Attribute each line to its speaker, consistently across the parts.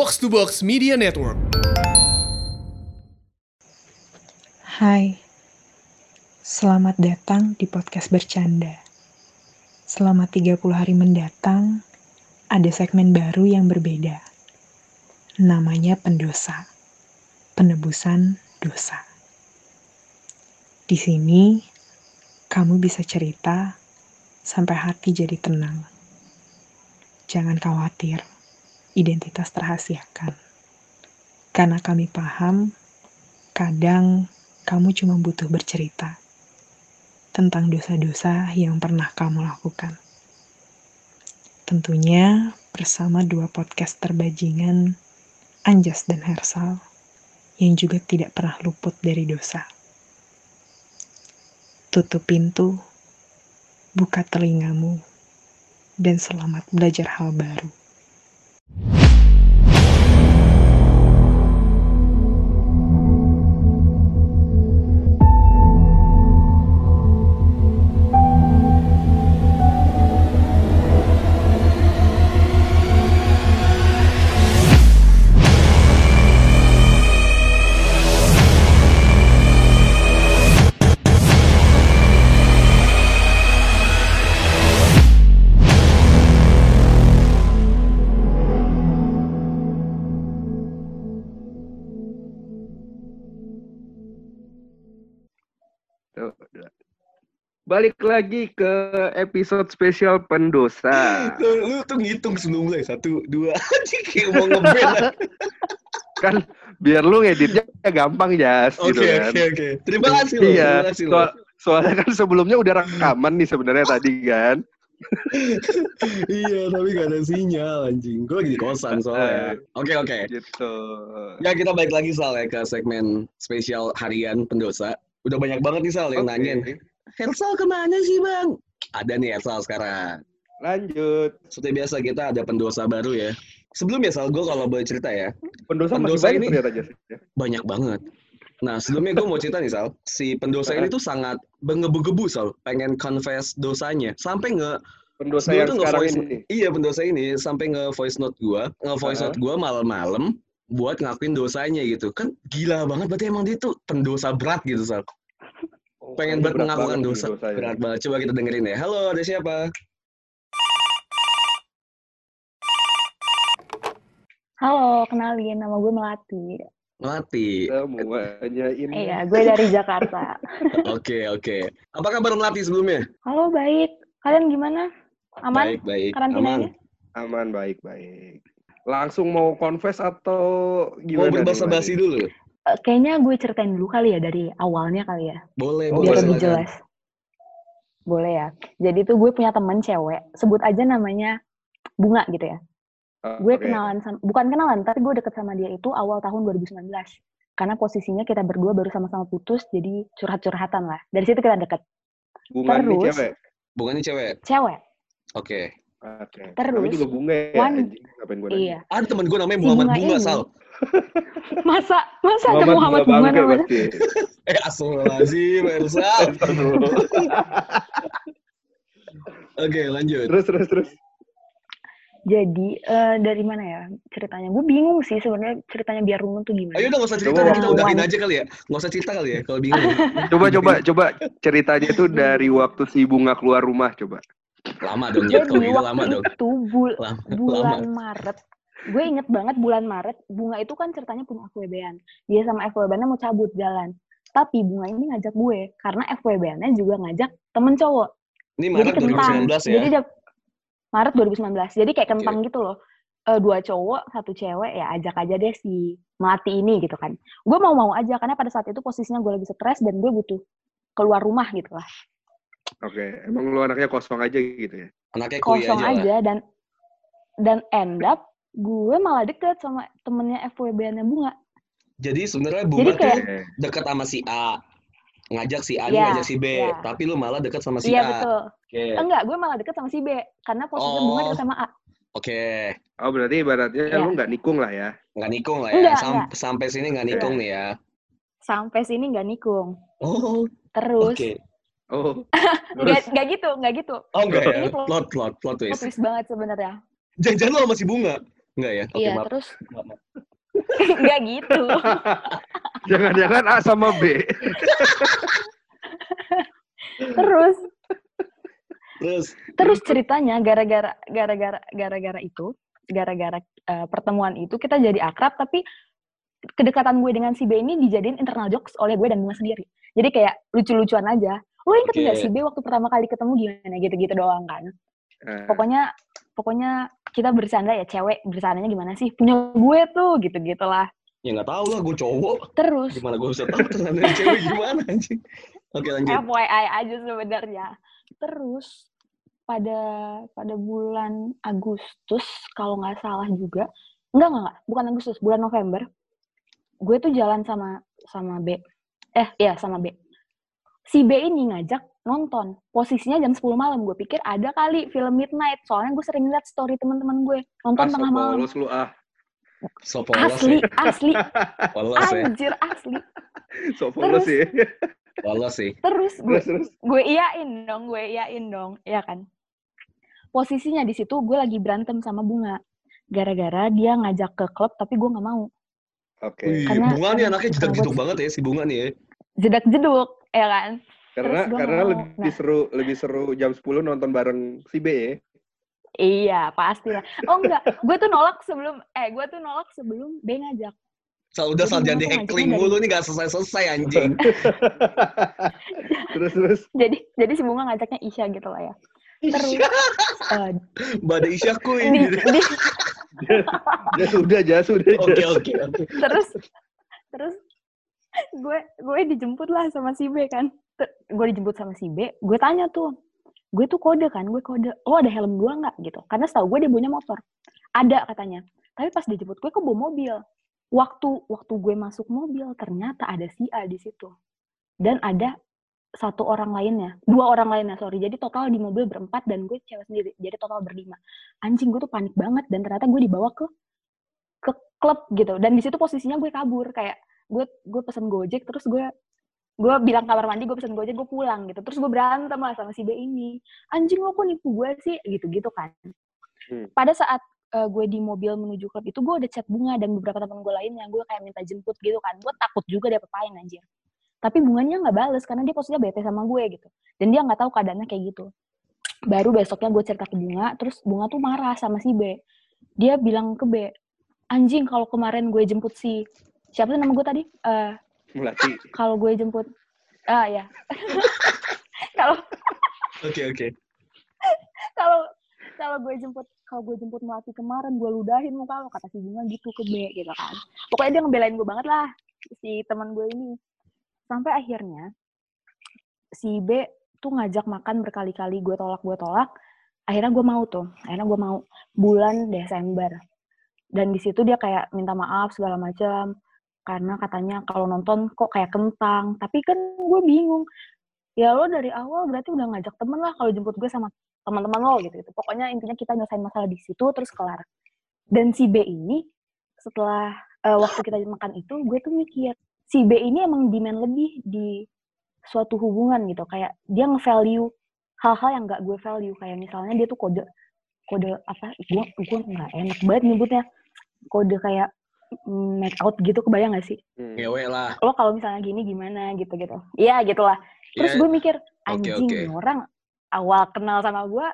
Speaker 1: Box to Box Media Network.
Speaker 2: Hai, selamat datang di podcast bercanda. Selama 30 hari mendatang, ada segmen baru yang berbeda. Namanya pendosa, penebusan dosa. Di sini, kamu bisa cerita sampai hati jadi tenang. Jangan khawatir, identitas terhasiakan. Karena kami paham, kadang kamu cuma butuh bercerita tentang dosa-dosa yang pernah kamu lakukan. Tentunya bersama dua podcast terbajingan, Anjas dan Hersal, yang juga tidak pernah luput dari dosa. Tutup pintu, buka telingamu, dan selamat belajar hal baru.
Speaker 3: Balik lagi ke episode spesial pendosa.
Speaker 4: Tuh, lu tuh ngitung sebelum mulai satu dua kayak mau ngeband
Speaker 3: kan biar lu ngeditnya gampang Jas
Speaker 4: oke
Speaker 3: gitu kan.
Speaker 4: oke oke terima kasih loh
Speaker 3: Iya.
Speaker 4: terima kasih
Speaker 3: Soal, soalnya kan sebelumnya udah rekaman nih sebenarnya tadi kan.
Speaker 4: iya tapi gak ada sinyal anjing gue lagi di kosan soalnya oke oke
Speaker 3: Gitu.
Speaker 4: ya kita balik lagi Sal ya ke segmen spesial harian pendosa udah banyak banget nih Sal yang
Speaker 3: Oke.
Speaker 4: nanyain Hersal ke mana sih bang ada nih Hersal sekarang
Speaker 3: Lanjut.
Speaker 4: seperti biasa kita ada pendosa baru ya sebelumnya Sal gue kalau boleh cerita ya
Speaker 3: Pendosa,
Speaker 4: Pendosa
Speaker 3: masih banyak
Speaker 4: ini-
Speaker 3: ternyata ya.
Speaker 4: banyak banget. Nah, sebelumnya gue mau cerita nih, Sal. Si pendosa ini tuh sangat mengebu-gebu, Sal. Pengen confess dosanya. Sampai nge...
Speaker 3: Pendosa yang sekarang
Speaker 4: nge-voice-
Speaker 3: ini.
Speaker 4: Iya, pendosa ini. Sampai nge-voice note gue. Nge-voice note gue malam-malam buat ngakuin dosanya gitu. Kan gila banget. Berarti emang dia tuh pendosa berat gitu, Sal. Pengen buat
Speaker 3: berat
Speaker 4: mengakukan
Speaker 3: banget nih
Speaker 4: dosa.
Speaker 3: dosanya.
Speaker 4: Berat banget. Coba kita dengerin ya. Halo, ada siapa?
Speaker 5: Halo, kenalin nama gue Melati.
Speaker 4: Melati.
Speaker 3: Semuanya ini.
Speaker 5: Iya, gue dari Jakarta.
Speaker 4: Oke, oke. Apa kabar Melati sebelumnya?
Speaker 5: Halo, baik. Kalian gimana? Aman?
Speaker 4: Baik, baik.
Speaker 5: Karantinanya?
Speaker 3: Aman baik-baik. Langsung mau confess atau
Speaker 4: Mau
Speaker 3: gimana? nih,
Speaker 4: berbahasa-basi
Speaker 3: Mari?
Speaker 4: dulu?
Speaker 5: Kayaknya gue ceritain dulu kali ya dari awalnya kali ya,
Speaker 4: Boleh,
Speaker 3: Oh,
Speaker 4: boleh.
Speaker 5: biar lebih
Speaker 4: silakan.
Speaker 5: jelas. Boleh ya. Jadi tuh gue punya temen cewek, sebut aja namanya Bunga gitu ya. Gue
Speaker 3: Oke.
Speaker 5: kenalan sama, bukan kenalan, tapi gue deket sama dia itu awal tahun 2019. Karena posisinya kita berdua baru sama-sama putus, jadi curhat-curhatan lah. Dari situ kita deket.
Speaker 3: Bunga
Speaker 5: Terus-
Speaker 3: cewek.
Speaker 4: Bunga nih cewek.
Speaker 5: Cewek.
Speaker 4: Oke.
Speaker 3: Oke.
Speaker 5: Terus,
Speaker 3: Namanya juga bunga ya.
Speaker 5: one-
Speaker 3: anjing. Ngapain gue nanya?
Speaker 5: Iya.
Speaker 4: Ada temen gue namanya
Speaker 5: Si
Speaker 4: Muhammad
Speaker 5: Bunga
Speaker 4: Bunga,
Speaker 5: ini-
Speaker 4: Sal.
Speaker 5: Masa, masa ada Muhammad Bunga
Speaker 3: Bangke
Speaker 5: namanya?
Speaker 3: pasti.
Speaker 4: Eh, astagfirullahaladzim, Elsa. Oke, lanjut.
Speaker 3: terus terus terus.
Speaker 5: Jadi eh, dari mana ya ceritanya? Gue bingung sih sebenarnya ceritanya biar runut tuh gimana.
Speaker 4: Ayo udah, gak usah cerita,
Speaker 3: Coba.
Speaker 4: kita udahin aja kali ya. Gak usah cerita kali ya, kalau bingung.
Speaker 3: Coba coba coba ceritanya itu dari waktu si bunga keluar rumah coba.
Speaker 4: Lama dong, Jet. Kalau
Speaker 5: Jadi
Speaker 4: gitu lama dong.
Speaker 5: itu bul
Speaker 4: Lama.
Speaker 5: bulan
Speaker 4: lama.
Speaker 5: Maret, gue inget banget bulan Maret, Bunga itu kan ceritanya punya FWB-an. Dia sama FWB-annya mau cabut jalan. Tapi Bunga ini ngajak gue, karena FWB-annya juga ngajak temen cowok.
Speaker 4: Ini
Speaker 5: Jadi
Speaker 4: Maret
Speaker 5: kentang.
Speaker 4: 2019 ya?
Speaker 5: Jadi dia Maret 2019. Jadi kayak kentang gitu loh. Eh, dua cowok, satu cewek, ya ajak aja deh si Melati ini gitu kan. Gue mau-mau aja, karena pada saat itu posisinya gue lagi stres dan gue butuh keluar rumah gitu lah.
Speaker 3: Oke, emang lu anaknya kosong aja gitu ya?
Speaker 4: Anaknya kuliah
Speaker 5: Kosong
Speaker 4: aja,
Speaker 5: aja,
Speaker 4: lah.
Speaker 5: dan dan end up gue malah deket sama temennya FWB-nya Bunga.
Speaker 4: Jadi sebenarnya
Speaker 5: Jadi
Speaker 4: Bunga tuh
Speaker 5: kayak-
Speaker 3: Oke.
Speaker 4: deket sama si A. Ngajak si A,
Speaker 5: Iya,
Speaker 4: ngajak si B.
Speaker 5: iya.
Speaker 4: Tapi lu malah deket sama si
Speaker 5: Iya
Speaker 4: A.
Speaker 5: betul.
Speaker 4: Oke.
Speaker 5: Enggak, gue malah deket sama si B. Karena posisinya Bunga
Speaker 4: Oh.
Speaker 5: deket sama A.
Speaker 4: Oke.
Speaker 3: Oh berarti ibaratnya
Speaker 5: Iya.
Speaker 3: lu nggak nikung lah ya?
Speaker 4: Nggak nikung lah ya.
Speaker 5: Enggak,
Speaker 4: Sam-
Speaker 5: enggak.
Speaker 4: Sampai sini nggak nikung nih ya.
Speaker 5: Sampai sini nggak nikung.
Speaker 4: Oh,
Speaker 5: Terus,
Speaker 4: oke.
Speaker 3: Oh.
Speaker 5: nggak nggak gitu, nggak gitu.
Speaker 4: Oh enggak ya?
Speaker 5: Ini plot-
Speaker 4: Plot, plot, plot
Speaker 5: Plot
Speaker 4: twist.
Speaker 5: twist banget sebenarnya.
Speaker 4: Jangan-jangan lo masih bunga. Enggak ya? Oke,
Speaker 5: iya
Speaker 4: maaf.
Speaker 5: terus
Speaker 4: Maaf, maaf.
Speaker 5: nggak gitu
Speaker 3: Jangan-jangan A sama B.
Speaker 5: terus
Speaker 4: Terus
Speaker 5: terus ceritanya gara-gara gara-gara gara-gara itu gara-gara eh, pertemuan itu kita jadi akrab tapi kedekatan gue dengan si B ini dijadiin internal jokes oleh gue dan gue sendiri jadi kayak lucu-lucuan aja lo inget
Speaker 4: Oke.
Speaker 5: nggak si B waktu pertama kali ketemu gimana? Gitu-gitu doang kan?
Speaker 3: Nah,
Speaker 5: pokoknya pokoknya kita bercanda ya cewek bercandanya gimana sih? Punya gue tuh gitu gitulah
Speaker 4: ya nggak tahu lah gue cowok.
Speaker 5: terus.
Speaker 4: Gimana gue bisa tahu dari cewek gimana anjing. Oke lanjut.
Speaker 5: FYI aja sebenarnya. Terus pada pada bulan Agustus kalau nggak salah juga enggak enggak enggak bukan Agustus bulan November gue tuh jalan sama sama B. Eh ya sama B si B ini ngajak nonton posisinya jam 10 malam gue pikir ada kali film midnight soalnya gue sering lihat story teman-teman gue nonton
Speaker 3: ah,
Speaker 5: tengah malam
Speaker 3: polos lu ah.
Speaker 4: So polos
Speaker 5: asli
Speaker 4: ya.
Speaker 5: asli
Speaker 4: Polos ya.
Speaker 5: anjir asli
Speaker 3: So polos
Speaker 5: Terus?
Speaker 3: sih.
Speaker 4: Polos sih.
Speaker 5: terus gue
Speaker 3: Terus terus.
Speaker 5: gue iyain dong, gue iyain dong, ya kan. Posisinya di situ gue lagi berantem sama Bunga. Gara-gara dia ngajak ke klub tapi gue nggak mau.
Speaker 3: Oke.
Speaker 5: Karena-
Speaker 4: bunga nih anaknya
Speaker 5: karena
Speaker 4: jedak-jeduk
Speaker 5: gue-
Speaker 4: banget ya si bunga nih ya.
Speaker 5: Jedak jeduk, ya kan.
Speaker 3: Karena karena
Speaker 5: mau.
Speaker 3: lebih
Speaker 5: Nah.
Speaker 3: seru lebih seru jam 10 nonton bareng si B ya.
Speaker 5: Iya, pasti lah. Oh enggak, gue tuh nolak sebelum, eh gue tuh nolak sebelum B ngajak.
Speaker 4: Sal udah
Speaker 5: Jadi tuh
Speaker 4: di-heckling
Speaker 5: ngajaknya
Speaker 4: mulu nih gak selesai-selesai anjing.
Speaker 3: terus terus.
Speaker 5: Jadi jadi si Bunga ngajaknya Isya gitu lah ya. Terus eh,
Speaker 4: Bada Isyaku
Speaker 5: di,
Speaker 4: ini.
Speaker 5: di,
Speaker 3: Ya sudah, ya sudah.
Speaker 4: Oke
Speaker 3: Jas.
Speaker 4: oke oke.
Speaker 5: terus terus gue gue dijemput lah sama si B kan. Gue dijemput sama si B gue tanya tuh gue tuh kode kan? Gue kode. Oh ada helm gue nggak? Gitu. Karena setahu gue dia punya motor. Ada katanya. Tapi pas dijemput gue ke bawa mobil? Waktu waktu gue masuk mobil ternyata ada si A di situ. Dan ada satu orang lainnya. Dua orang lainnya sorry. Jadi total di mobil berempat dan gue cewek sendiri. Jadi total berlima. Anjing gue tuh panik banget. Dan ternyata gue dibawa ke ke klub gitu. Dan di situ posisinya gue kabur. Kayak gue gue pesen gojek terus gue gue bilang kamar mandi gue pesen gojek gue pulang gitu. Terus gue berantem lah sama si B ini. Anjing lo kok nipu gue sih? Gitu gitu kan.
Speaker 3: Hmm.
Speaker 5: pada saat eh, gue di mobil menuju klub itu gue udah chat bunga dan beberapa teman gue lainnya. Gue kayak minta jemput gitu kan. Gue takut juga dia apain anjir tapi bunganya nggak bales karena dia posisinya bete sama gue gitu. Dan dia nggak tahu keadaannya kayak gitu. Baru besoknya gue cerita ke bunga terus bunga tuh marah sama si B. Dia bilang ke B anjing kalau kemarin gue jemput si siapa sih nama gue tadi? Eh,
Speaker 3: Melati.
Speaker 5: kalau gue jemput. Ah ya kalau
Speaker 4: Oke oke.
Speaker 5: kalau kalau gue jemput kalau gue jemput melati kemarin gue ludahin muka lo. Kata si bunga gitu ke B gitu kan. Pokoknya dia ngebelain gue banget lah si teman gue ini. Sampai akhirnya si B tuh ngajak makan berkali-kali gue tolak gue tolak. Akhirnya gue mau tuh akhirnya gue mau. Bulan Desember. Dan di situ dia kayak minta maaf segala macam karena katanya kalau nonton kok kayak kentang tapi kan gue bingung ya lo dari awal berarti udah ngajak temen lah kalau jemput gue sama teman-teman lo gitu, gitu. Pokoknya intinya kita nyelesain masalah di situ terus kelar. Dan si B ini setelah eh, waktu kita makan itu, gue tuh mikir si B ini emang demand lebih di suatu hubungan gitu. Kayak dia nge-value hal-hal yang gak gue value. Kayak misalnya dia tuh kode kode apa? Gue gue nggak enak banget nyebutnya. Kode kayak make out gitu kebayang gak sih?
Speaker 3: Hmm.
Speaker 4: Ngewe lah.
Speaker 5: Lo kalau misalnya gini gimana gitu-gitu. Iya gitulah. Terus
Speaker 4: Ya,
Speaker 5: gue mikir, anjing
Speaker 4: oke.
Speaker 5: nih orang awal kenal sama gue,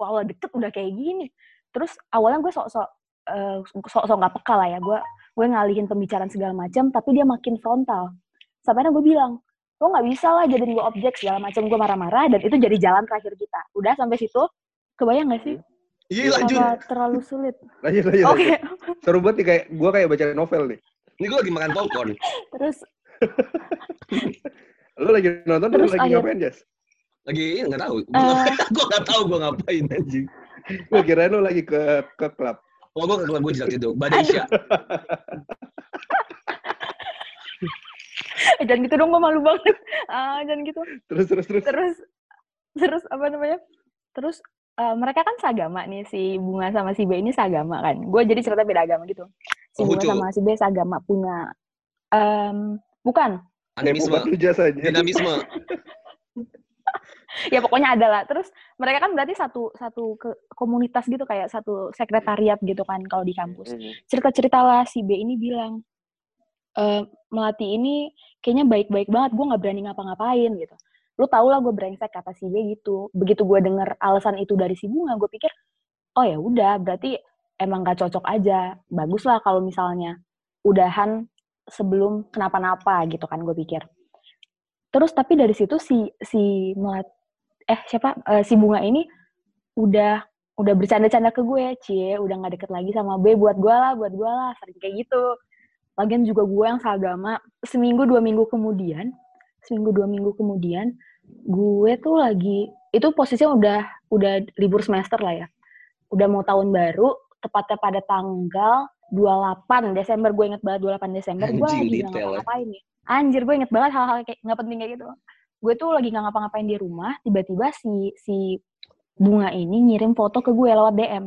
Speaker 5: awal deket udah kayak gini. Terus awalnya gue sok-sok eh, sok-sok nggak peka lah ya. Gue gue ngalihin pembicaraan segala macam, tapi dia makin frontal. Sampai gue bilang, lo nggak bisa lah jadiin gue objek segala macam. Gue marah-marah dan itu jadi jalan terakhir kita. Udah sampai situ, kebayang gak sih?
Speaker 4: Iya lanjut.
Speaker 5: Apa terlalu sulit?
Speaker 3: Lanjut lanjut.
Speaker 5: Oke,
Speaker 3: lanjut. Seru banget nih kayak gua kayak baca novel nih.
Speaker 4: Ini gue lagi makan popcorn.
Speaker 5: terus
Speaker 3: Lu lagi nonton terus
Speaker 5: Terus
Speaker 3: lagi
Speaker 5: akhir-
Speaker 3: ngapain, Jas?
Speaker 4: Lagi nggak tahu. Gue
Speaker 5: Eh.
Speaker 4: nggak tahu gue ngapain anjing.
Speaker 3: Gua kirain lu lagi ke ke klub.
Speaker 4: Oh gue ke gue jelas itu. Bada Isya.
Speaker 5: eh, jangan gitu dong, gue malu banget. Ah, jangan gitu.
Speaker 3: Terus terus terus.
Speaker 5: terus terus apa namanya terus eh, mereka kan seagama nih si bunga sama si B ini seagama kan gue jadi cerita beda agama gitu si
Speaker 4: Oh,
Speaker 5: bunga sama si B seagama punya em, bukan
Speaker 4: Animisme. Dinamisme.
Speaker 5: ya pokoknya ada lah. Terus mereka kan berarti satu satu ke, komunitas gitu kayak satu sekretariat gitu kan kalau di kampus.
Speaker 3: Hmm.
Speaker 5: Cerita-cerita lah si B ini bilang e, melati ini kayaknya baik-baik banget. Gue nggak berani ngapa-ngapain gitu. Lu tau lah gue brengsek kata si B gitu. Begitu gue denger alasan itu dari si bunga, gue pikir oh ya udah berarti emang gak cocok aja. Bagus lah kalau misalnya udahan sebelum kenapa-napa gitu kan gue pikir. Terus tapi dari situ si si melat eh siapa eh, si bunga ini udah udah bercanda-canda ke gue, cie udah nggak deket lagi sama B buat gue lah, buat gue lah, sering kayak gitu. Lagian juga gue yang seagama, seminggu dua minggu kemudian, seminggu dua minggu kemudian, gue tuh lagi itu posisinya udah udah libur semester lah ya, udah mau tahun baru, tepatnya pada tanggal 28 Desember gue inget banget 28 Desember gue lagi nggak
Speaker 4: ya.
Speaker 5: ngapa-ngapain nih anjir gue inget banget hal-hal kayak nggak penting kayak gitu. Gue tuh lagi nggak ngapa-ngapain di rumah tiba-tiba si si bunga ini ngirim foto ke gue lewat DM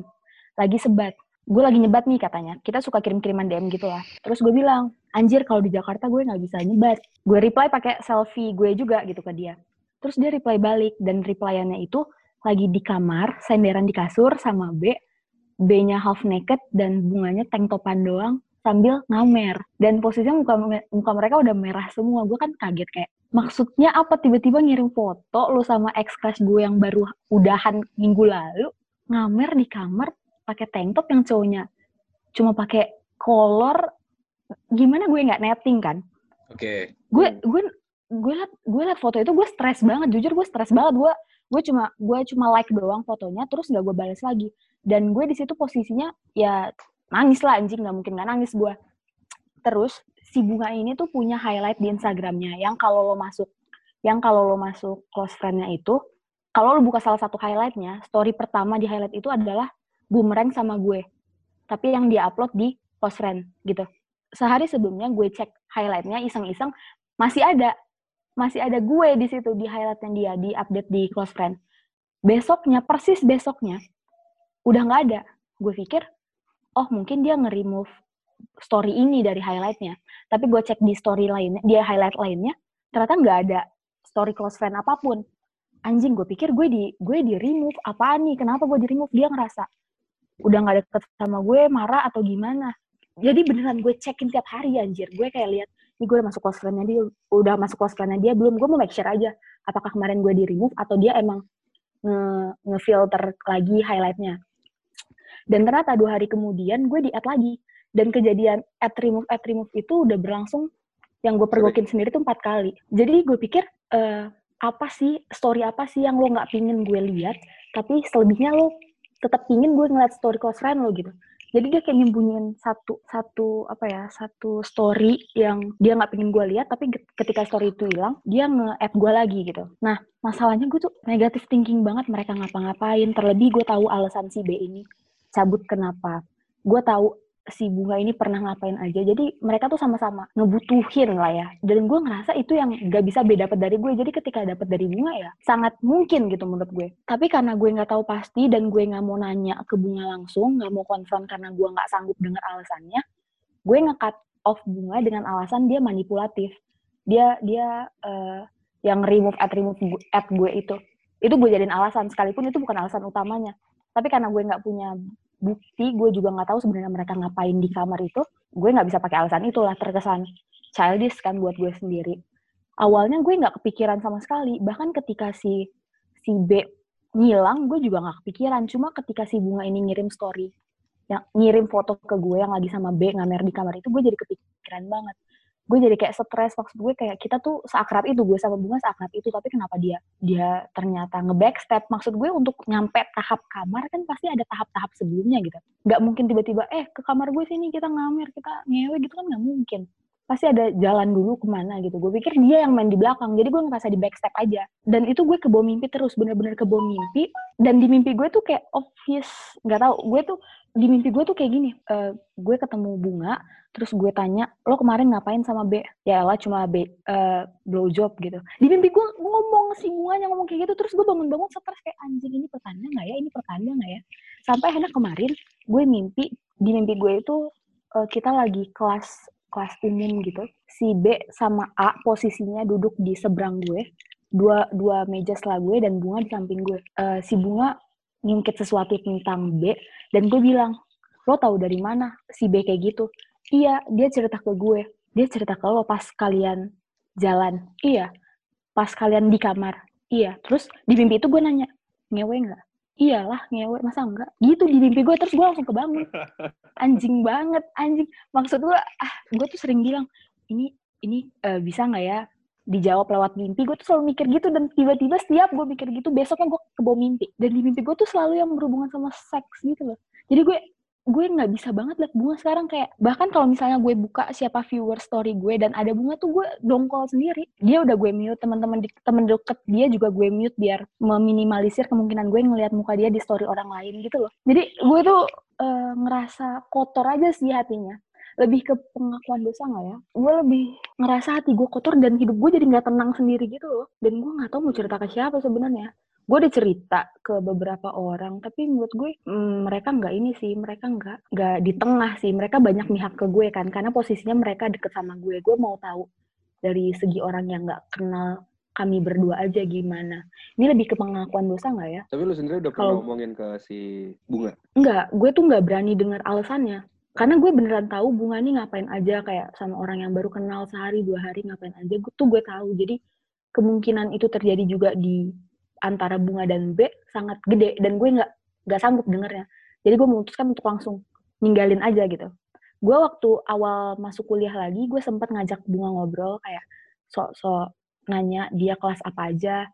Speaker 5: lagi sebat gue lagi nyebat nih katanya. Kita suka kirim-kiriman DM gitu lah. Terus gue bilang anjir kalau di Jakarta gue nggak bisa nyebat. Gue reply pakai selfie gue juga gitu ke dia. Terus dia reply balik dan replyannya itu lagi di kamar senderan di kasur sama B B-nya half naked dan bunganya tank topan doang sambil ngamer. Dan posisinya muka muka mereka udah merah semua. Gue kan kaget kayak maksudnya apa tiba-tiba ngirim foto lu sama ex crush gue yang baru udahan minggu lalu ngamer di kamar pakai tank top yang cowoknya cuma pakai kolor gimana gue nggak netting kan?
Speaker 4: Oke.
Speaker 5: gue gue gue liat gue liat foto itu gue stres banget jujur gue stres banget. Gue gue cuma gue cuma like doang fotonya terus nggak gue balas lagi. Dan gue di situ posisinya ya nangis lah anjing nggak mungkin nggak nangis gue. Terus si bunga ini tuh punya highlight di Instagramnya. Yang kalau lo masuk yang kalau lo masuk close friend-nya itu kalau lo buka salah satu highlightnya story pertama di highlight itu adalah boomerang sama gue tapi yang dia upload di friend gitu. Sehari sebelumnya gue cek highlightnya iseng-iseng masih ada masih ada gue di situ di highlightnya dia di update di close friend besoknya persis besoknya udah nggak ada. Gue pikir oh mungkin dia nge-remove story ini dari highlightnya. Tapi gue cek di story lainnya dia highlight lainnya ternyata nggak ada story close friend apa pun. Anjing gue pikir gue di gue di remove apaan nih? Kenapa gue di remove dia ngerasa udah nggak deket sama gue marah atau gimana. Jadi beneran gue cekin tiap hari anjir. Gue kayak lihat ini gue udah masuk close friend-nya dia udah masuk close friend-nya dia belum gue mau make sure aja apakah kemarin gue di remove atau dia emang nge ngefilter lagi highlightnya. Dan ternyata dua hari kemudian gue di add lagi. Dan kejadian add remove add remove itu udah berlangsung yang gue pergokin sendiri tuh empat kali. Jadi gue pikir eh, apa sih story apa sih yang lo nggak pingin gue lihat tapi selebihnya lo tetap pingin gue ngeliat story close friend lo gitu. Jadi dia kayak nyembunyiin satu satu apa ya satu story yang dia nggak pengen gue lihat tapi ketika story itu hilang dia nge-add gue lagi gitu. Nah masalahnya gue tuh negatif thinking banget mereka ngapa-ngapain terlebih gue tahu alasan si B ini cabut kenapa. Gue tahu si bunga ini pernah ngapain aja. Jadi mereka tuh sama-sama ngebutuhin lah ya. Dan gue ngerasa itu yang gak bisa beda dapat dari gue. Jadi ketika dapat dari bunga ya sangat mungkin gitu menurut gue. Tapi karena gue nggak tahu pasti dan gue nggak mau nanya ke bunga langsung nggak mau konfront karena gue nggak sanggup dengar alasannya gue nge-cut off bunga dengan alasan dia manipulatif. Dia dia uh, yang remove at remove at gue itu. Itu gue jadiin alasan. Sekalipun itu bukan alasan utamanya. Tapi karena gue nggak punya bukti gue juga nggak tahu sebenarnya mereka ngapain di kamar itu gue nggak bisa pakai alasan itulah terkesan childish kan buat gue sendiri. Awalnya gue nggak kepikiran sama sekali bahkan ketika si si B ngilang gue juga nggak kepikiran. Cuma ketika si bunga ini ngirim story yang ngirim foto ke gue yang lagi sama B ngamer di kamar itu gue jadi kepikiran banget gue jadi kayak stres maksud gue kayak kita tuh seakrab itu gue sama bunga seakrab itu tapi kenapa dia dia ternyata nge-backstep? Maksud gue untuk nyampe tahap kamar kan pasti ada tahap-tahap sebelumnya gitu. Nggak mungkin tiba-tiba eh ke kamar gue sini kita ngamer kita ngewe gitu kan nggak mungkin. Pasti ada jalan dulu ke mana gitu. Gue pikir dia yang main di belakang jadi gue ngerasa di backstep aja. Dan itu gue ke bawah mimpi terus bener-bener ke bawah mimpi. Dan di mimpi gue tuh kayak obvious nggak tahu gue tuh di mimpi gue tuh kayak gini uh, gue ketemu bunga terus gue tanya lo kemarin ngapain sama B? Ya lah cuma B uh, blow job gitu. Di mimpi gue ngomong si bunganya ngomong kayak gitu terus gue bangun-bangun stres kayak anjing ini pertanda nggak ya? Ini pertanda nggak ya? Sampai akhirnya kemarin gue mimpi di mimpi gue itu uh, kita lagi kelas kelas umum gitu si B sama A posisinya duduk di seberang gue dua dua meja setelah gue dan bunga di samping gue. Eh, si bunga ngungkit sesuatu tentang B dan gue bilang lo tahu dari mana si B kayak gitu? Iya dia cerita ke gue. Dia cerita ke lo pas kalian jalan. Iya pas kalian di kamar. Iya terus di mimpi itu gue nanya ngewe nggak? Iyalah ngewe. Masa enggak gitu di mimpi gue terus gue langsung kebangun. Anjing banget anjing. Maksud gue ah gue tuh sering bilang ini ini eh, bisa nggak ya dijawab lewat mimpi gue tuh selalu mikir gitu dan tiba-tiba setiap gue mikir gitu besoknya gue kebawa mimpi. Dan di mimpi gue tuh selalu yang berhubungan sama seks gitu loh. Jadi gue gue nggak bisa banget liat bunga sekarang kayak bahkan kalau misalnya gue buka siapa viewer story gue dan ada bunga tuh gue dongkol sendiri. Dia udah gue mute teman-teman di temen deket dia juga gue mute biar meminimalisir kemungkinan gue ngelihat muka dia di story orang lain gitu loh. Jadi gue tuh eh, ngerasa kotor aja sih hatinya lebih ke pengakuan dosa nggak ya? Gue lebih ngerasa hati gue kotor dan hidup gue jadi nggak tenang sendiri gitu loh. Dan gue nggak tahu mau cerita ke siapa sebenarnya. Gue udah cerita ke beberapa orang, tapi menurut gue mm, mereka nggak ini sih, mereka nggak nggak di tengah sih. Mereka banyak mihak ke gue kan, karena posisinya mereka deket sama gue. Gue mau tahu dari segi orang yang nggak kenal kami berdua aja gimana. Ini lebih ke pengakuan dosa nggak ya?
Speaker 3: Tapi lu sendiri udah pernah ngomongin ke si Bunga.
Speaker 5: Enggak, gue tuh nggak berani dengar alasannya. Karena gue beneran tahu bunga ini ngapain aja kayak sama orang yang baru kenal sehari dua hari ngapain aja. Gue tuh gue tahu. Jadi kemungkinan itu terjadi juga di antara bunga dan B sangat gede dan gue nggak nggak sanggup dengernya. Jadi gue memutuskan untuk langsung ninggalin aja gitu. Gue waktu awal masuk kuliah lagi, gue sempat ngajak bunga ngobrol kayak sok-sok nanya dia kelas apa aja,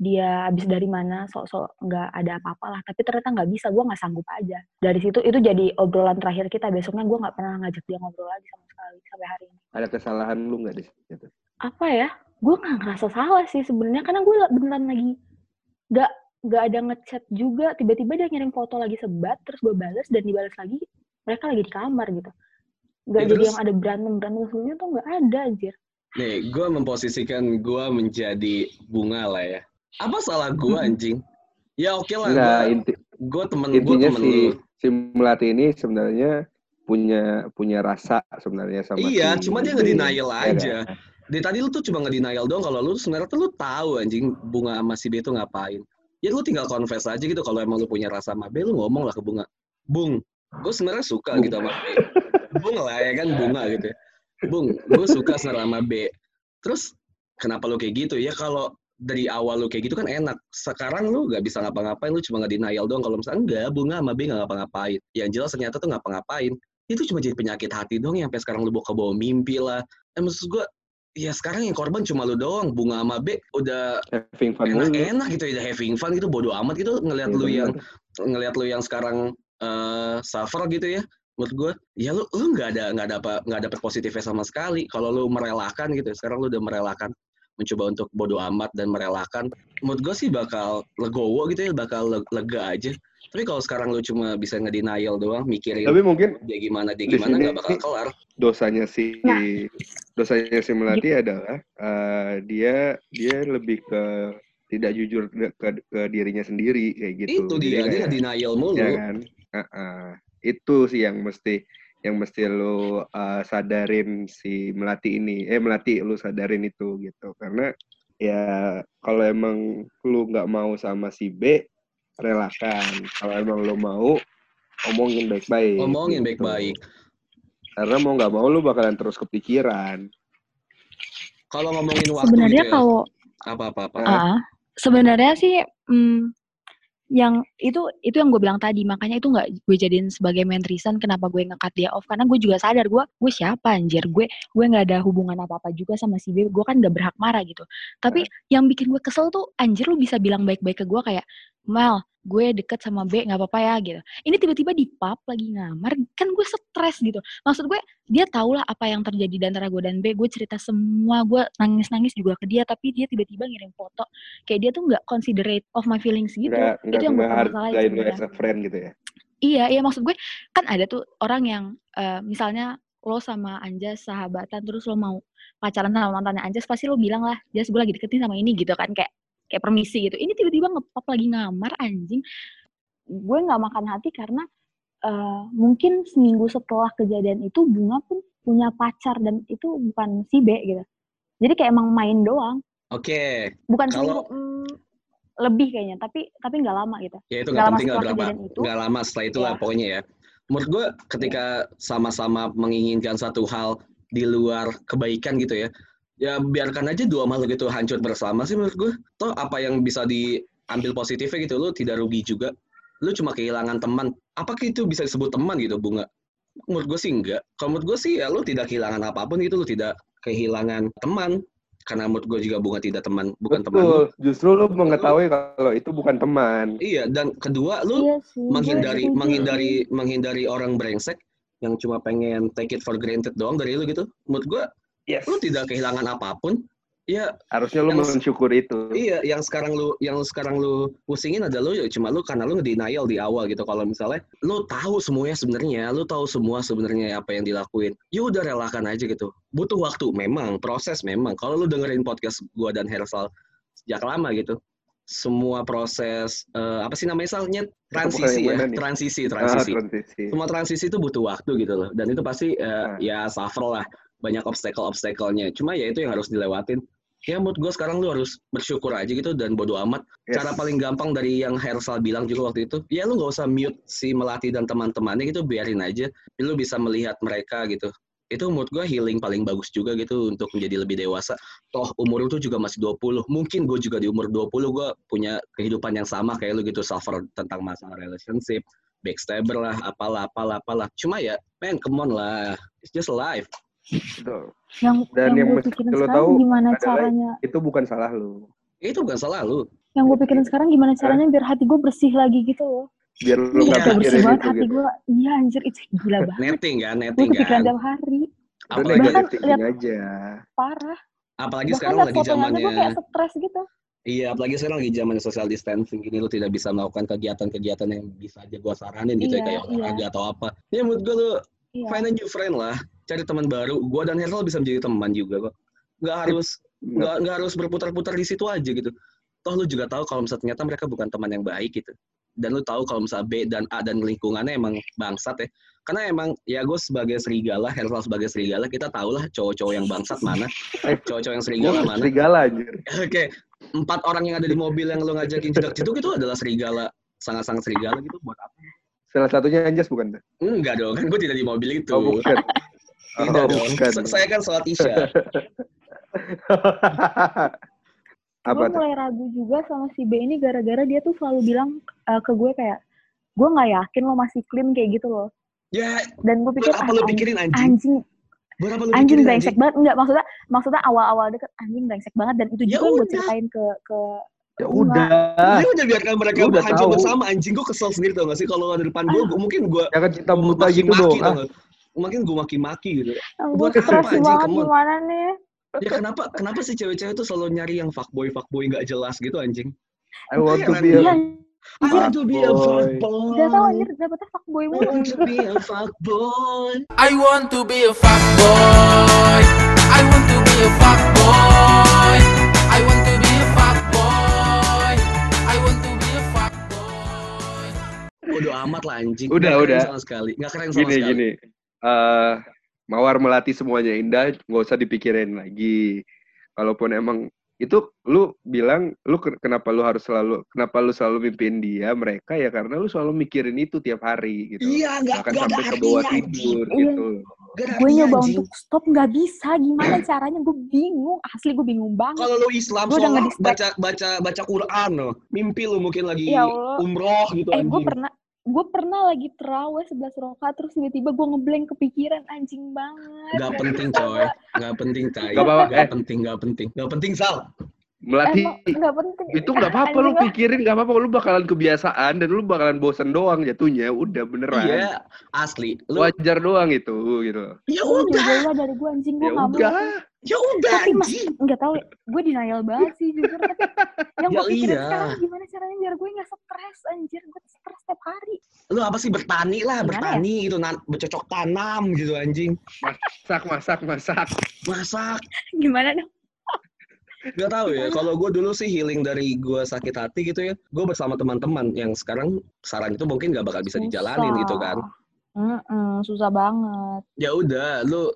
Speaker 5: dia habis dari mana, sok-sok nggak ada apa-apa lah. Tapi ternyata nggak bisa, gue nggak sanggup aja. Dari situ itu jadi obrolan terakhir kita. Besoknya gue nggak pernah ngajak dia ngobrol lagi sama sekali sampai hari ini.
Speaker 3: Ada kesalahan lu nggak di situ?
Speaker 5: Apa ya? Gue nggak ngerasa salah sih sebenarnya karena gue beneran lagi nggak nggak ada ngechat juga. Tiba-tiba dia ngirim foto lagi sebat, terus gue balas dan dibalas lagi mereka lagi di kamar gitu. Nggak
Speaker 4: Ya,
Speaker 5: jadi
Speaker 4: terus?
Speaker 5: yang ada berantem berantem sebelumnya tuh nggak ada anjir.
Speaker 4: Nih, gue memposisikan gue menjadi bunga lah ya. Apa salah gue anjing? Ya oke lah,
Speaker 3: Enggak,
Speaker 4: gue
Speaker 3: inti,
Speaker 4: gue temen gue
Speaker 3: intinya
Speaker 4: temen
Speaker 3: si
Speaker 4: lu.
Speaker 3: si Melati ini sebenarnya punya punya rasa sebenarnya sama
Speaker 4: Iya,
Speaker 3: si
Speaker 4: cuma dia
Speaker 3: B,
Speaker 4: nge-denial
Speaker 3: ya
Speaker 4: aja.
Speaker 3: kan?
Speaker 4: Dari tadi lu tuh cuma nge-denial doang kalau lu sebenarnya tuh lu tahu anjing bunga sama si B itu ngapain. Ya lu tinggal confess aja gitu kalau emang lu punya rasa sama B, lu ngomong lah ke bunga. Bung, gue sebenarnya suka
Speaker 3: Bung.
Speaker 4: gitu sama B. Bung lah ya kan bunga gitu. ya. Bung, gue suka sebenarnya sama B. Terus kenapa lu kayak gitu? Ya kalau dari awal lu kayak gitu kan enak. Sekarang lu gak bisa ngapa-ngapain, lu cuma nggak denial doang. Kalau misalnya enggak, bunga sama B nggak ngapa-ngapain. Yang jelas ternyata tuh ngapa-ngapain. Itu cuma jadi penyakit hati doang yang sampai sekarang lu bawa ke bawah mimpi lah. Eh maksud gue, ya sekarang yang korban cuma lu doang. Bunga sama B udah
Speaker 3: having fun mulu.
Speaker 4: enak-enak gitu ya, having fun gitu, bodo amat gitu ngelihat
Speaker 3: Iya,
Speaker 4: lu
Speaker 3: bener.
Speaker 4: yang ngelihat lu yang sekarang eh suffer gitu ya. Menurut gue, ya lu lu nggak ada nggak ada apa nggak dapet positifnya sama sekali. Kalau lu merelakan gitu, sekarang lu udah merelakan mencoba untuk bodo amat dan merelakan. Menurut gue sih bakal legowo gitu ya, bakal le- lega aja. Tapi kalau sekarang lu cuma bisa ngedenial doang, mikirin
Speaker 3: Tapi mungkin
Speaker 4: dia gimana dia
Speaker 3: di
Speaker 4: gimana nggak bakal kelar.
Speaker 3: dosanya si
Speaker 5: Nah.
Speaker 3: dosanya si Melati adalah eh, dia dia lebih ke tidak jujur ke, ke, ke dirinya sendiri kayak gitu.
Speaker 4: Itu
Speaker 3: Jadi
Speaker 4: dia, dia
Speaker 3: kayak-
Speaker 4: nge-denial mulu.
Speaker 3: ya kan Uh-uh. itu sih yang mesti yang mesti lu uh, sadarin si melati ini eh melati lu sadarin itu gitu karena ya kalau emang lu nggak mau sama si B relakan kalau emang lu mau omongin baik-baik
Speaker 4: Ngomongin
Speaker 3: gitu.
Speaker 4: baik-baik.
Speaker 3: karena mau nggak mau lu bakalan terus kepikiran
Speaker 4: Kalau ngomongin waktu
Speaker 5: Sebenarnya
Speaker 4: gitu ya,
Speaker 5: kalau
Speaker 4: apa-apa-apa.
Speaker 3: Ah.
Speaker 5: Ah, sebenarnya sih mm, yang itu itu yang gue bilang tadi. Makanya itu nggak gue jadiin sebagai main reason kenapa gue ngekat dia off. Karena gue juga sadar gue gue siapa anjir? Gue gue nggak ada hubungan apa apa juga sama si B. Gue kan nggak berhak marah gitu. Tapi yang bikin gue kesel tuh anjir lu bisa bilang baik-baik ke gue kayak Mal gue deket sama B nggak apa-apa ya gitu. Ini tiba-tiba di pub lagi ngamar kan gue stres gitu. Maksud gue dia tau lah apa yang terjadi di antara gue dan B. Gue cerita semua gue nangis-nangis juga ke dia tapi dia tiba-tiba ngirim foto. Kayak dia tuh nggak considerate of my feelings gitu.
Speaker 3: Nggak
Speaker 5: itu
Speaker 3: nggak
Speaker 5: yang gue
Speaker 3: nggak
Speaker 5: permasalahin
Speaker 3: hargain lu
Speaker 5: sebenarnya.
Speaker 3: as a friend gitu ya?
Speaker 5: Iya, iya maksud gue kan ada tuh orang yang eh, misalnya lo sama Anjas sahabatan terus lo mau pacaran sama mantannya Anjas pasti lo bilang lah, Jas gue lagi deketin sama ini gitu kan kayak kayak permisi gitu. Ini tiba-tiba ngepop lagi ngamar anjing. Gue nggak makan hati karena eh, mungkin seminggu setelah kejadian itu Bunga pun punya pacar dan itu bukan si B gitu. Jadi kayak emang main doang.
Speaker 4: Oke,
Speaker 5: Bukan
Speaker 4: Kalau-
Speaker 5: seminggu, mm, lebih kayaknya, tapi tapi nggak lama gitu.
Speaker 4: ya itu
Speaker 5: Nggak
Speaker 4: penting nggak
Speaker 5: setelah
Speaker 4: berapa, nggak lama setelah itulah
Speaker 5: Iya.
Speaker 4: pokoknya ya. Menurut gue ketika sama-sama menginginkan satu hal di luar kebaikan gitu ya, ya biarkan aja dua makhluk itu hancur bersama sih menurut gue. Toh apa yang bisa diambil positifnya gitu, lu tidak rugi juga. Lu cuma kehilangan teman. Apakah itu bisa disebut teman gitu, Bunga? Menurut gue sih enggak. Kalau menurut gue sih ya lu tidak kehilangan apa pun gitu, lu tidak kehilangan teman. Karena menurut gue juga Bunga tidak teman, bukan teman lu.
Speaker 3: Betul. Justru lu mengetahui kalau itu bukan teman.
Speaker 4: Iya, dan kedua lu
Speaker 5: Iya sih. gue
Speaker 4: menghindari
Speaker 5: setuju
Speaker 4: menghindari menghindari orang brengsek yang cuma pengen take it for granted doang dari lu gitu. Menurut gua
Speaker 3: Yes.
Speaker 4: lu tidak kehilangan apa pun. Ya,
Speaker 3: Harusnya lu mensyukuri itu.
Speaker 4: iya yang sekarang lu yang sekarang lu pusingin adalah lu ya cuma lu karena lu denial di awal gitu. Kalau misalnya lu tahu semuanya sebenarnya, lu tahu semua sebenarnya apa yang dilakuin. Ya udah relakan aja gitu. Butuh waktu memang, proses memang. Kalau lu dengerin podcast gua dan Hersal sejak lama gitu, semua proses eh, apa sih namanya salnya transisi ya,
Speaker 3: nih?
Speaker 4: transisi,
Speaker 3: Ah,
Speaker 4: transisi
Speaker 3: transisi.
Speaker 4: semua transisi itu butuh waktu gitu loh dan itu pasti eh,
Speaker 3: Ah.
Speaker 4: ya suffer lah banyak obstacle obstacle-nya cuma ya itu yang harus dilewatin. Ya menurut gue sekarang lu harus bersyukur aja gitu dan bodo amat.
Speaker 3: Yes.
Speaker 4: cara paling gampang dari yang Hersal bilang juga waktu itu ya lu nggak usah mute si Melati dan teman-temannya gitu biarin aja. Lu bisa melihat mereka gitu. Itu menurut gue healing paling bagus juga gitu untuk menjadi lebih dewasa. Toh umur lu tuh juga masih 20 mungkin gue juga di umur 20 gue punya kehidupan yang sama kayak lu gitu suffer tentang masalah relationship backstabber lah apalah apalah apalah. Cuma ya man come on lah. It's just life
Speaker 3: Betul.
Speaker 5: Yang
Speaker 3: Dan
Speaker 5: yang,
Speaker 3: yang
Speaker 5: gue
Speaker 3: mesti
Speaker 5: pikirin
Speaker 3: lo
Speaker 5: sekarang
Speaker 3: tahu
Speaker 5: gimana
Speaker 3: adalah-
Speaker 5: caranya?
Speaker 3: Itu bukan salah lu.
Speaker 4: itu bukan salah lu
Speaker 5: Yang gue pikirin sekarang gimana caranya biar hati gue bersih lagi gitu loh.
Speaker 3: Biar lu
Speaker 4: Iya,
Speaker 3: nggak
Speaker 5: Kayak bersih
Speaker 3: pikirin
Speaker 5: banget hati
Speaker 3: gitu.
Speaker 5: gue. Iya anjir, itu gila banget.
Speaker 4: netting kan
Speaker 5: Gue
Speaker 4: netting
Speaker 5: kepikiran
Speaker 4: kan
Speaker 5: tiap hari.
Speaker 4: Apalagi
Speaker 5: Bahkan lihat-
Speaker 3: aja.
Speaker 5: Parah.
Speaker 4: apalagi
Speaker 5: Bahkan
Speaker 4: sekarang
Speaker 5: liat
Speaker 4: lagi
Speaker 5: aja gue
Speaker 4: zamannya
Speaker 5: kayak stres gitu.
Speaker 4: Iya, apalagi sekarang lagi zaman social distancing gini lu tidak bisa melakukan kegiatan-kegiatan yang bisa aja gua saranin gitu ya
Speaker 5: Iya,
Speaker 4: kayak
Speaker 5: iya.
Speaker 4: olahraga atau apa. Ya menurut gua lu
Speaker 5: Iya.
Speaker 4: find a new friend lah, cari teman baru. Gua dan Hersal bisa menjadi teman juga kok. Nggak harus nggak nggak harus berputar-putar di situ aja gitu. Toh lu juga tahu kalau misalnya ternyata mereka bukan teman yang baik gitu. Dan lu tahu kalau misalnya B dan A dan lingkungannya emang bangsat ya. Karena emang ya gue sebagai serigala, Hersal sebagai serigala, kita tahu lah cowok-cowok yang bangsat mana,
Speaker 3: Eh,
Speaker 4: cowok-cowok yang serigala mana.
Speaker 3: serigala anjir.
Speaker 4: Oke, empat orang yang ada di mobil yang lo ngajakin jeduk-jeduk itu adalah serigala, sangat-sangat serigala gitu. Buat apa?
Speaker 3: Salah satunya Anjas bukan?
Speaker 4: Enggak dong, kan gue tidak di mobil itu.
Speaker 3: Oh, bukan.
Speaker 4: Tidak
Speaker 3: Oh,
Speaker 4: dong. Saya kan sholat isya.
Speaker 3: Apa
Speaker 5: gue
Speaker 3: tuh?
Speaker 5: mulai ragu juga sama si B ini gara-gara dia tuh selalu bilang eh, ke gue kayak gue nggak yakin lo masih clean kayak gitu loh
Speaker 4: Ya,
Speaker 5: dan gue pikir
Speaker 4: apa
Speaker 5: "Ah,
Speaker 4: lo pikirin anjing?
Speaker 5: anjing
Speaker 4: Buat apa lo
Speaker 5: anjing brengsek banget enggak maksudnya maksudnya awal-awal deket anjing brengsek banget dan itu
Speaker 4: Ya
Speaker 5: juga gue ceritain ke ke
Speaker 3: Ya udah.
Speaker 4: Ya udah biarkan mereka
Speaker 3: udah
Speaker 4: hancur bersama anjing gue kesel sendiri tau gak sih kalau ada depan gue mungkin gue
Speaker 3: Jangan cinta buta gitu dong. Ah,
Speaker 4: Mungkin gue maki-maki gitu.
Speaker 5: gue
Speaker 4: Buat
Speaker 5: stres
Speaker 4: apa, anjing? on.
Speaker 5: gimana nih
Speaker 4: Ya kenapa kenapa sih cewek-cewek tuh selalu nyari yang fuckboy fuckboy nggak jelas gitu anjing?
Speaker 3: I want to be
Speaker 5: iya
Speaker 3: a
Speaker 4: I want to be a
Speaker 3: Fuckboy.
Speaker 4: fuckboy.
Speaker 5: udah tau anjir dapetnya fuckboy
Speaker 4: I
Speaker 5: mulu
Speaker 4: want to be a fuckboy.
Speaker 1: I want to be a fuckboy. I want to be a fuckboy. I want to be a fuckboy. I want to be a fuckboy.
Speaker 4: Bodoh amat lah anjing.
Speaker 3: Udah, udah.
Speaker 4: sama sekali. Nggak keren sama
Speaker 3: gini
Speaker 4: sekali.
Speaker 3: gini. Eh mawar melati semuanya indah, nggak usah dipikirin lagi. Kalaupun emang itu lu bilang lu ke- kenapa lu harus selalu kenapa lu selalu mimpiin dia mereka ya karena lu selalu mikirin itu tiap hari gitu.
Speaker 4: Iya, nggak ada
Speaker 3: sampai ke bawah tidur
Speaker 5: Iya.
Speaker 3: gitu.
Speaker 5: Gue nyoba
Speaker 4: anjing.
Speaker 5: untuk stop nggak bisa gimana caranya gue bingung asli gue bingung banget
Speaker 4: Kalau lu Islam
Speaker 5: Gua udah
Speaker 4: baca baca baca Quran loh. Mimpi lu mungkin lagi
Speaker 5: Ya Allah.
Speaker 4: umroh gitu
Speaker 5: eh
Speaker 4: anjing.
Speaker 5: gue pernah gue pernah lagi terawih 11 rokaat terus tiba-tiba gue ngeblank kepikiran anjing banget
Speaker 4: Nggak penting coy. Nggak penting tai.
Speaker 3: Nggak apa-apa,
Speaker 4: Nggak
Speaker 3: eh.
Speaker 4: penting, nggak penting. Nggak penting Sal.
Speaker 3: Melati
Speaker 5: Emang nggak penting
Speaker 3: itu nggak apa-apa lu pikirin nggak apa-apa lu bakalan kebiasaan dan lu bakalan bosen doang jatuhnya udah beneran
Speaker 4: Iya, asli. Lu
Speaker 3: wajar doang itu gitu
Speaker 4: ya udah,
Speaker 5: dari gue anjing gue
Speaker 3: ya udah
Speaker 4: ya udah
Speaker 5: Tapi, Mas,
Speaker 4: anjing.
Speaker 5: nggak tahu gue denial banget sih jujur yang
Speaker 4: Ya
Speaker 5: gue pikirin
Speaker 4: iya.
Speaker 5: sekarang gimana caranya biar gue nggak stres anjir gue setiap hari.
Speaker 4: Lu apa sih bertani lah,
Speaker 5: Gimana
Speaker 4: bertani gitu, nan- bercocok tanam gitu anjing.
Speaker 3: masak masak masak.
Speaker 4: Masak.
Speaker 5: gimana dong?
Speaker 4: Gak tahu ya, kalau gue dulu sih healing dari gue sakit hati gitu ya, gue bersama teman-teman yang sekarang saran itu mungkin gak bakal bisa dijalanin gitu kan.
Speaker 5: Mm-mm, susah banget.
Speaker 4: Ya udah, lu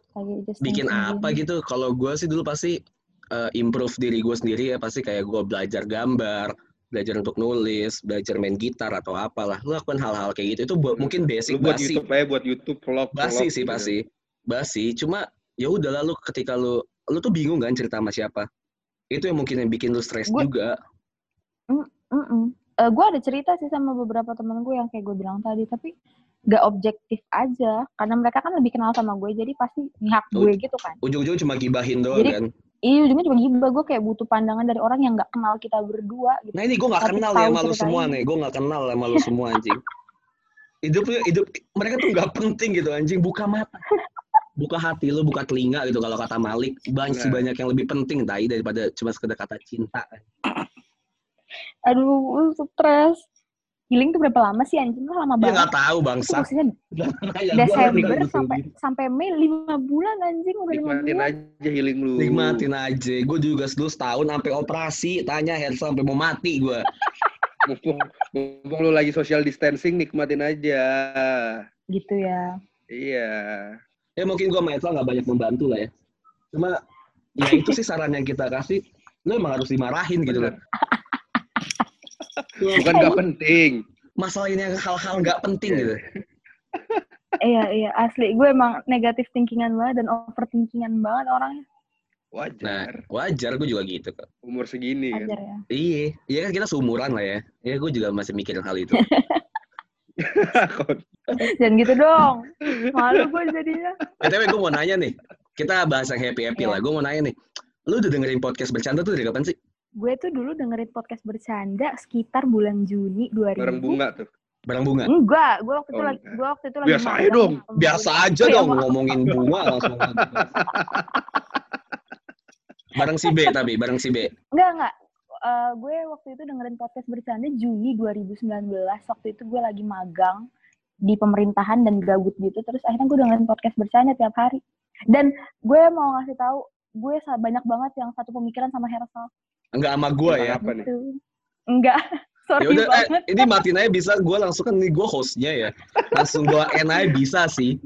Speaker 4: bikin apa gitu. Kalau gue sih dulu pasti eh, improve diri gue sendiri ya pasti kayak gue belajar gambar, belajar untuk nulis, belajar main gitar atau apalah. Lu lakukan hal-hal kayak gitu itu buat, mungkin basic
Speaker 3: Lu buat
Speaker 4: basi.
Speaker 3: YouTube aja, buat YouTube vlog.
Speaker 4: Basi
Speaker 3: vlog
Speaker 4: sih
Speaker 3: gitu.
Speaker 4: pasti. Basi, cuma ya udah lalu ketika lu lu tuh bingung kan cerita sama siapa. Itu yang mungkin yang bikin lu stres
Speaker 5: Gua-
Speaker 4: juga.
Speaker 5: Mm gue ada cerita sih sama beberapa temen gue yang kayak gue bilang tadi, tapi gak objektif aja. Karena mereka kan lebih kenal sama gue, jadi pasti mihak
Speaker 4: Oh.
Speaker 5: gue gitu kan.
Speaker 4: Ujung-ujung cuma gibahin doang
Speaker 5: Jadi-
Speaker 4: kan.
Speaker 5: Iya, ujungnya cuma gibah. Gue kayak butuh pandangan dari orang yang gak kenal kita berdua gitu.
Speaker 4: Nah ini gue gak
Speaker 5: Tapi
Speaker 4: kenal ya sama lu semua
Speaker 5: ini.
Speaker 4: nih. Gue gak kenal sama lu semua anjing. Hidup hidup mereka tuh gak penting gitu anjing. Buka mata. Buka hati lu, buka telinga gitu kalau kata Malik. Banyak sih banyak yang lebih penting tai daripada cuma sekedar kata cinta.
Speaker 5: Aduh, stres. Healing tuh berapa lama sih anjing? Lah lama
Speaker 4: Dia
Speaker 5: banget.
Speaker 4: gak tahu
Speaker 5: Itu
Speaker 4: bangsa.
Speaker 5: maksudnya Desember sampai sampai Mei lima bulan anjing udah lima
Speaker 3: Nikmatin
Speaker 5: bulan.
Speaker 3: aja healing lu.
Speaker 4: Nikmatin aja. Gue juga dulu setahun sampai operasi. Tanya Hersa sampai mau mati gue.
Speaker 3: Mumpung, mumpung lu lagi social distancing, nikmatin aja.
Speaker 5: Gitu ya.
Speaker 3: Iya.
Speaker 4: Ya mungkin gue sama Hersa gak banyak membantu lah ya. Cuma ya itu sih saran yang kita kasih. Lu emang harus dimarahin gitu loh.
Speaker 3: Bukan gak penting.
Speaker 4: masalah ini yang hal-hal nggak penting gitu.
Speaker 5: Iya iya asli gue emang negatif thinkingan banget dan overthinkingan banget orangnya.
Speaker 4: Nah,
Speaker 3: Wajar.
Speaker 4: wajar gue juga gitu kok.
Speaker 3: Umur segini kan.
Speaker 5: Ajar ya.
Speaker 4: Iya, iya kan kita seumuran lah ya. Ya gue juga masih mikirin hal itu.
Speaker 5: Jangan gitu dong. Malu gue jadinya.
Speaker 4: BTW gue mau nanya nih. Kita bahas yang happy-happy
Speaker 5: Iya.
Speaker 4: lah. Gue mau nanya nih. Lu udah dengerin podcast bercanda tuh dari kapan sih?
Speaker 5: Gue tuh dulu dengerin podcast bercanda sekitar bulan Juni 2000.
Speaker 3: Bareng bunga tuh.
Speaker 4: Barang bunga.
Speaker 5: Enggak, gue waktu itu
Speaker 3: Oh,
Speaker 5: lagi gue waktu itu lagi
Speaker 3: Biasa aja dong.
Speaker 5: sama
Speaker 4: Biasa aja
Speaker 5: iya,
Speaker 4: dong ngomongin bunga langsung. bareng si B tapi, bareng si B.
Speaker 5: Enggak, enggak. Eh, gue waktu itu dengerin podcast bercanda Juni 2019. Waktu itu gue lagi magang di pemerintahan dan gabut gitu. Terus akhirnya gue dengerin podcast bercanda tiap hari. Dan gue mau ngasih tahu, gue banyak banget yang satu pemikiran sama Hersal.
Speaker 4: Enggak sama gue ya.
Speaker 3: Apa nih?
Speaker 5: Gitu. Enggak. Sorry
Speaker 4: Ya udah, eh,
Speaker 5: banget.
Speaker 4: ini matiin aja bisa. Gue langsung kan ini gue hostnya ya. Langsung gue end aja bisa sih.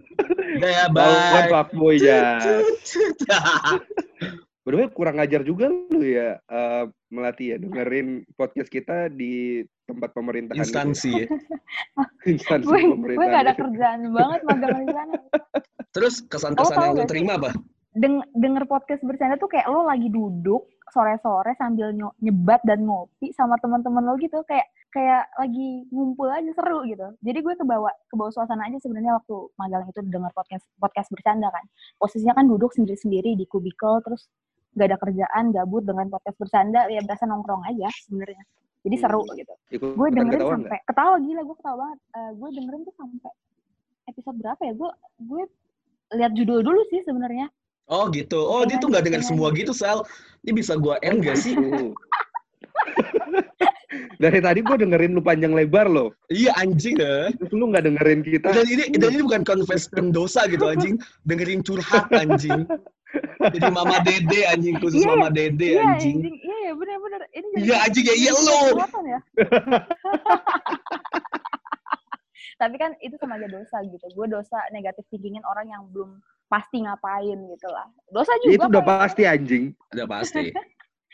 Speaker 4: Udah ya,
Speaker 3: Bye.
Speaker 4: Bye.
Speaker 3: fuckboy ya. Way, kurang ajar juga lu ya eh, melatih ya dengerin podcast kita di tempat pemerintahan gitu ya.
Speaker 4: Instansi ya.
Speaker 3: Instansi
Speaker 5: gue gue
Speaker 3: pemerintahan.
Speaker 5: gak ada
Speaker 3: gitu.
Speaker 5: kerjaan banget magang di sana.
Speaker 4: Terus kesan-kesan
Speaker 5: Oh,
Speaker 4: yang lu terima apa?
Speaker 5: Deng denger podcast bercanda tuh kayak lo lagi duduk sore-sore sambil nyebat dan ngopi sama teman-teman lo gitu kayak kayak lagi ngumpul aja seru gitu. Jadi gue kebawa kebawa suasana aja sebenarnya waktu magang itu denger podcast podcast bercanda kan. Posisinya kan duduk sendiri-sendiri di kubikel terus gak ada kerjaan, gabut dengan podcast bercanda ya berasa nongkrong aja sebenarnya. Jadi seru
Speaker 3: Hmm.
Speaker 5: gitu.
Speaker 3: Ikut
Speaker 5: Gue dengerin
Speaker 3: ketawa
Speaker 5: sampai ketawa gila gue ketawa banget. Eh, gue dengerin tuh sampai episode berapa ya? Gue gue lihat judul dulu sih sebenarnya.
Speaker 4: Oh gitu. Oh dia tuh nggak dengar semua gitu Sal. Ini bisa gua end gak sih?
Speaker 3: Dari tadi gue dengerin lu panjang lebar loh.
Speaker 4: Iya anjing ya.
Speaker 3: Terus lu nggak dengerin kita.
Speaker 4: Dan ini dan ini bukan confess pendosa gitu anjing. Dengerin curhat anjing. Jadi mama dede anjing khusus
Speaker 5: Iya,
Speaker 4: mama dede
Speaker 5: Iya
Speaker 4: anjing.
Speaker 5: iya ya benar-benar. Ini
Speaker 4: Iya, anjing, ya, iya, lo.
Speaker 5: ya. Tapi kan itu sama aja dosa gitu. Gue dosa negatif thinkingin orang yang belum pasti ngapain gitu lah. Dosa juga.
Speaker 3: Itu udah
Speaker 5: ya.
Speaker 3: pasti anjing.
Speaker 4: Udah pasti.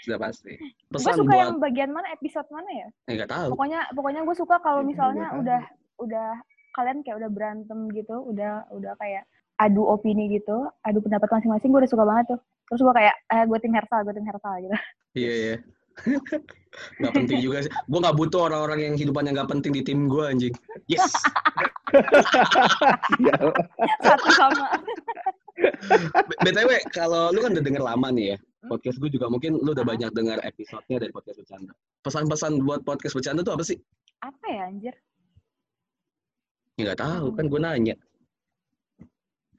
Speaker 4: Sudah pasti.
Speaker 5: Gue
Speaker 4: Pesan
Speaker 5: suka
Speaker 4: buat
Speaker 5: yang bagian mana episode mana ya?
Speaker 4: eh nggak tahu.
Speaker 5: Pokoknya pokoknya gue suka kalau
Speaker 3: Ya,
Speaker 5: misalnya udah udah kalian kayak udah berantem gitu, udah udah kayak adu opini gitu, adu pendapat masing-masing, gue udah suka banget tuh. Terus gue kayak, eh gue tim Hersal, gue tim Hersal gitu.
Speaker 4: Iya iya. Gak penting juga sih. Gue gak butuh orang-orang yang hidupannya gak penting di tim gue anjing. Yes.
Speaker 3: Ya,
Speaker 5: Satu sama.
Speaker 4: BTW, kalau lu kan udah denger lama nih ya.
Speaker 5: Hmm?
Speaker 4: Podcast gue juga mungkin lu udah
Speaker 5: Ah.
Speaker 4: banyak dengar episodenya dari podcast bercanda. Pesan-pesan buat podcast bercanda tuh apa sih?
Speaker 5: Apa ya anjir?
Speaker 4: Ya gak tahu kan gue nanya.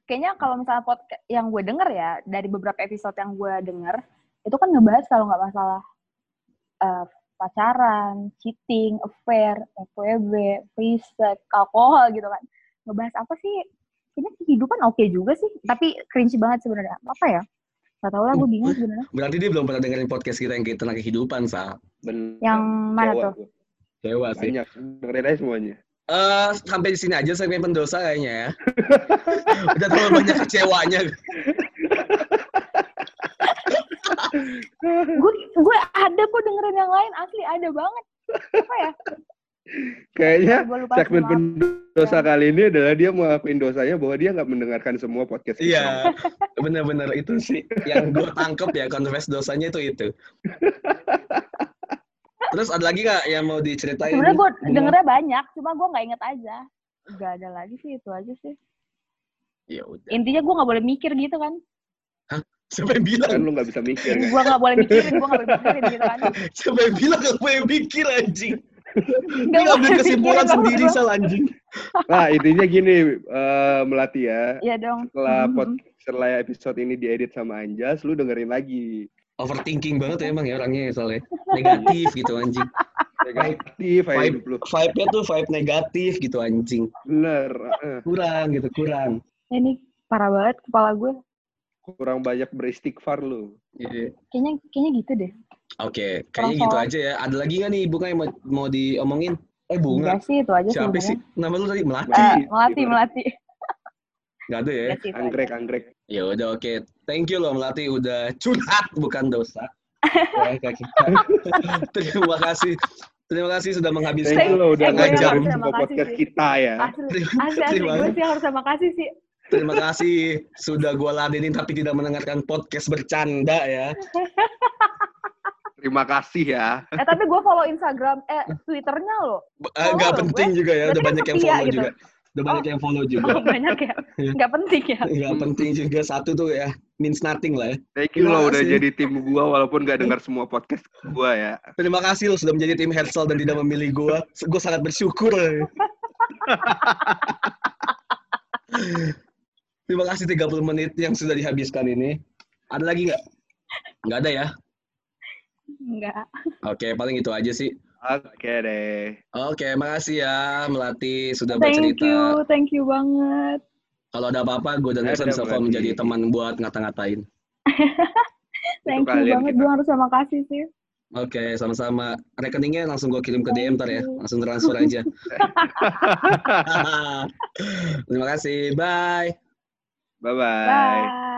Speaker 5: kayaknya kalau misalnya podcast yang gue denger ya dari beberapa episode yang gue denger itu kan ngebahas kalau nggak masalah eh, pacaran, cheating, affair, FWB, sex, alkohol gitu kan. Ngebahas apa sih? Kayaknya kehidupan oke juga sih, tapi cringe banget sebenarnya. Apa ya? Gak tau lah, gue bingung sebenarnya.
Speaker 4: Berarti dia belum pernah dengerin podcast kita yang tentang kehidupan, Sa.
Speaker 3: bener.
Speaker 5: Yang mana tuh?
Speaker 4: Dewa sih.
Speaker 3: Banyak. Dengerin aja semuanya.
Speaker 4: Eh, sampai di sini aja segmen pendosa kayaknya ya. Udah terlalu banyak kecewanya.
Speaker 5: gue gue ada kok dengerin yang lain asli ada banget apa ya
Speaker 3: Kayaknya segmen pendosa kali ini adalah dia mengakuin dosanya bahwa dia nggak mendengarkan semua podcast.
Speaker 4: Iya, bener-bener itu sih yang gue tangkep ya confess dosanya itu itu. Terus ada lagi nggak yang mau diceritain?
Speaker 5: sebenarnya gue
Speaker 4: Bunga?
Speaker 5: dengernya banyak cuma gue nggak inget aja Gak ada lagi sih itu aja sih
Speaker 4: Ya udah.
Speaker 5: intinya gue nggak boleh mikir gitu kan
Speaker 4: Siapa yang bilang?
Speaker 3: Kan lu nggak bisa mikir kan?
Speaker 5: gue nggak boleh mikirin gue nggak boleh mikirin gitu kan
Speaker 4: Siapa yang bilang gak boleh mikir anjing?
Speaker 5: Nggak
Speaker 4: Dia ngambil
Speaker 5: boleh
Speaker 4: kesimpulan sendiri sal anjing.
Speaker 3: Nah intinya gini eh Melati ya.
Speaker 5: Iya dong.
Speaker 3: Setelah
Speaker 5: Mhm.
Speaker 3: pod, setelah episode ini diedit sama Anjas, lu dengerin lagi.
Speaker 4: Overthinking banget ya emang ya orangnya soalnya. Negatif gitu anjing.
Speaker 3: Negatif
Speaker 4: Vibe,
Speaker 3: lu.
Speaker 4: vibe-nya tuh vibe negatif gitu anjing.
Speaker 3: Bener.
Speaker 4: Kurang gitu, kurang.
Speaker 5: Ini parah banget kepala gue.
Speaker 3: Kurang banyak beristighfar lu.
Speaker 4: Iya.
Speaker 5: Kayaknya kayaknya gitu deh.
Speaker 4: Oke, kayaknya
Speaker 5: Kurang
Speaker 4: gitu aja ya. Ada lagi nggak nih Bunga yang mau, mau diomongin? Eh Bunga,
Speaker 5: Enggak sih itu aja
Speaker 4: siapa sih? Nama lu tadi Melati?
Speaker 3: Iya,
Speaker 5: melati
Speaker 3: iya.
Speaker 5: melati.
Speaker 4: Nggak ada ya?
Speaker 5: Aja.
Speaker 3: Anggrek, anggrek.
Speaker 4: Ya udah oke. Thank you loh Melati udah curhat bukan dosa. Ya. Terima kasih. Terima kasih sudah menghabiskan
Speaker 3: Thank you lo udah
Speaker 5: Eh,
Speaker 3: ngajar podcast
Speaker 5: sih.
Speaker 3: kita ya.
Speaker 5: Asli,
Speaker 4: Terima-
Speaker 5: asli, asli.
Speaker 4: terima
Speaker 5: Gue
Speaker 4: kasih.
Speaker 5: sih harus terima kasih sih.
Speaker 4: Terima kasih sudah gue ladenin tapi tidak mendengarkan podcast bercanda ya.
Speaker 3: Terima kasih ya.
Speaker 5: Eh tapi gue follow Instagram, eh Twitternya loh.
Speaker 4: Eh, Nggak
Speaker 5: Follow
Speaker 4: penting juga ya, udah banyak yang follow
Speaker 5: gitu.
Speaker 4: juga. Udah banyak yang follow juga.
Speaker 5: Banyak ya. Nggak penting ya.
Speaker 4: Nggak penting juga satu tuh ya, means nothing lah ya.
Speaker 3: Thank you lo udah jadi tim gua walaupun gak dengar semua podcast gua ya.
Speaker 4: Terima kasih lo sudah menjadi tim Hersal dan tidak memilih gue. Gue sangat bersyukur. Terima kasih 30 menit yang sudah dihabiskan ini. Ada lagi nggak? Nggak ada ya?
Speaker 5: Enggak.
Speaker 4: Oke, paling itu aja sih.
Speaker 3: Oke deh.
Speaker 4: Oke, makasih ya Melati sudah
Speaker 5: Thank
Speaker 4: bercerita.
Speaker 5: you, thank you banget.
Speaker 4: Kalau ada apa-apa, gue dan Nelson bisa menjadi teman buat ngata-ngatain.
Speaker 5: Thank you banget.
Speaker 3: kita.
Speaker 5: Gue harus terima kasih sih.
Speaker 4: Oke, sama-sama. Rekeningnya langsung gue kirim ke DM ntar ya. Langsung transfer aja. Terima kasih. Bye.
Speaker 3: Bye-bye.
Speaker 5: Bye.